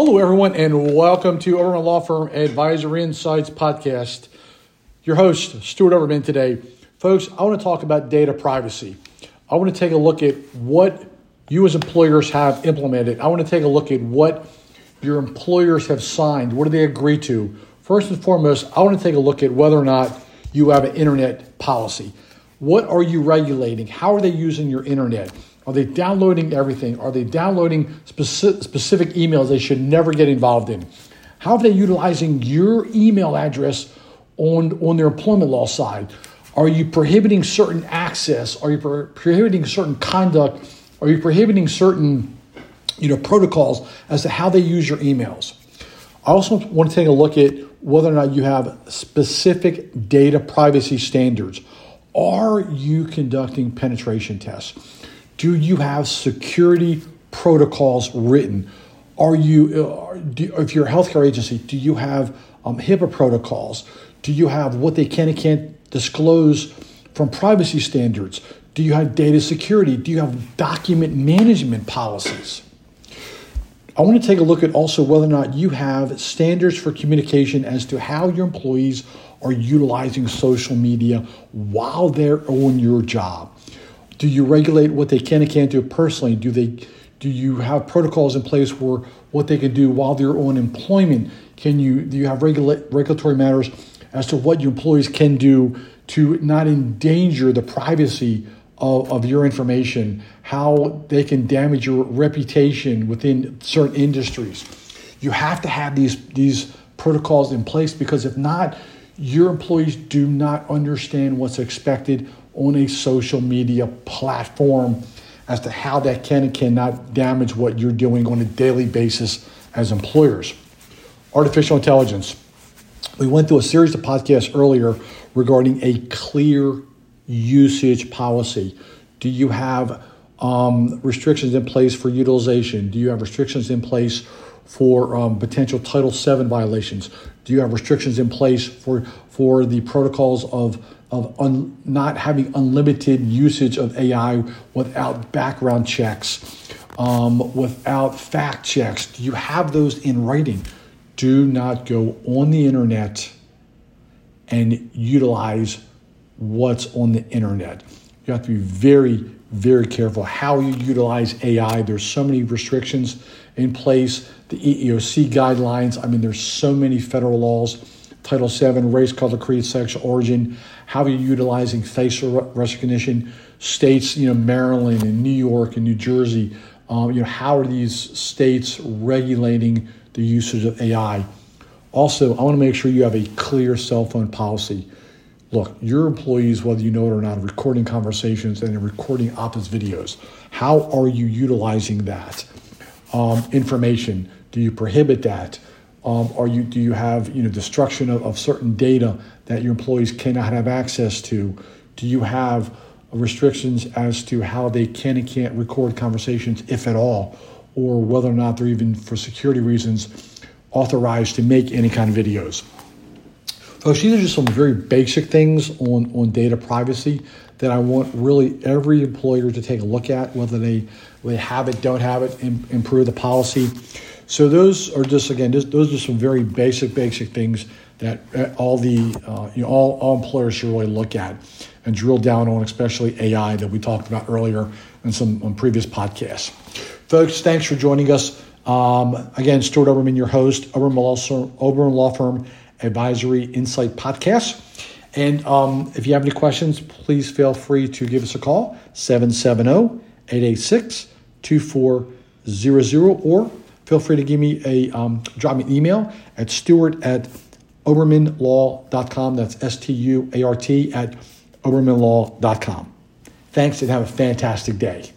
Hello, everyone, and welcome to Oberman Law Firm Advisory Insights Podcast. Your host, Stuart Oberman, today. Folks, I want to talk about data privacy. I want to take a look at what you as employers have implemented. I want to take a look at what your employers have signed. What do they agree to? First and foremost, I want to take a look at whether or not you have an internet policy. What are you regulating? How are they using your internet? Are they downloading everything? Are they downloading specific, specific emails they should never get involved in? How are they utilizing your email address on, on their employment law side? Are you prohibiting certain access? Are you pro- prohibiting certain conduct? Are you prohibiting certain you know, protocols as to how they use your emails? I also want to take a look at whether or not you have specific data privacy standards. Are you conducting penetration tests? Do you have security protocols written? Are you, uh, if you're a healthcare agency, do you have um, HIPAA protocols? Do you have what they can and can't disclose from privacy standards? Do you have data security? Do you have document management policies? I want to take a look at also whether or not you have standards for communication as to how your employees are utilizing social media while they're on your job. Do you regulate what they can and can't do personally? Do they do you have protocols in place for what they can do while they're on employment? Can you do you have regula- regulatory matters as to what your employees can do to not endanger the privacy of, of your information, how they can damage your reputation within certain industries? You have to have these these protocols in place because if not, your employees do not understand what's expected on a social media platform as to how that can and cannot damage what you're doing on a daily basis as employers. Artificial intelligence. We went through a series of podcasts earlier regarding a clear usage policy. Do you have um, restrictions in place for utilization? Do you have restrictions in place for um, potential Title VII violations? Do you have restrictions in place for for the protocols of of un, not having unlimited usage of AI without background checks, um, without fact checks. Do you have those in writing? Do not go on the internet and utilize what's on the internet. You have to be very, very careful how you utilize AI. There's so many restrictions in place. The EEOC guidelines. I mean, there's so many federal laws Title VII, race, color, creed, sexual origin, how are you utilizing facial recognition? States, you know, Maryland and New York and New Jersey, um, you know, how are these states regulating the usage of AI? Also, I want to make sure you have a clear cell phone policy. Look, your employees, whether you know it or not, are recording conversations and recording office videos. How are you utilizing that um, information? Do you prohibit that? Um, are you do you have you know destruction of, of certain data that your employees cannot have access to? Do you have restrictions as to how they can and can't record conversations, if at all, or whether or not they're even for security reasons authorized to make any kind of videos? Folks, these are just some very basic things on, on data privacy that I want really every employer to take a look at, whether they, they have it, don't have it, improve the policy. So those are just again, just, those are some very basic, basic things that uh, all the uh, you know all, all employers should really look at and drill down on, especially AI that we talked about earlier in some on previous podcasts. Folks, thanks for joining us. Um, again, Stuart Oberman, your host, Oberman Law, Firm, Oberman Law Firm Advisory Insight Podcast. And um, if you have any questions, please feel free to give us a call, 770 886 2400 or feel free to give me a um, drop me an email at stuart at obermanlaw.com. That's S T U A R T at obermanlaw.com. Thanks and have a fantastic day.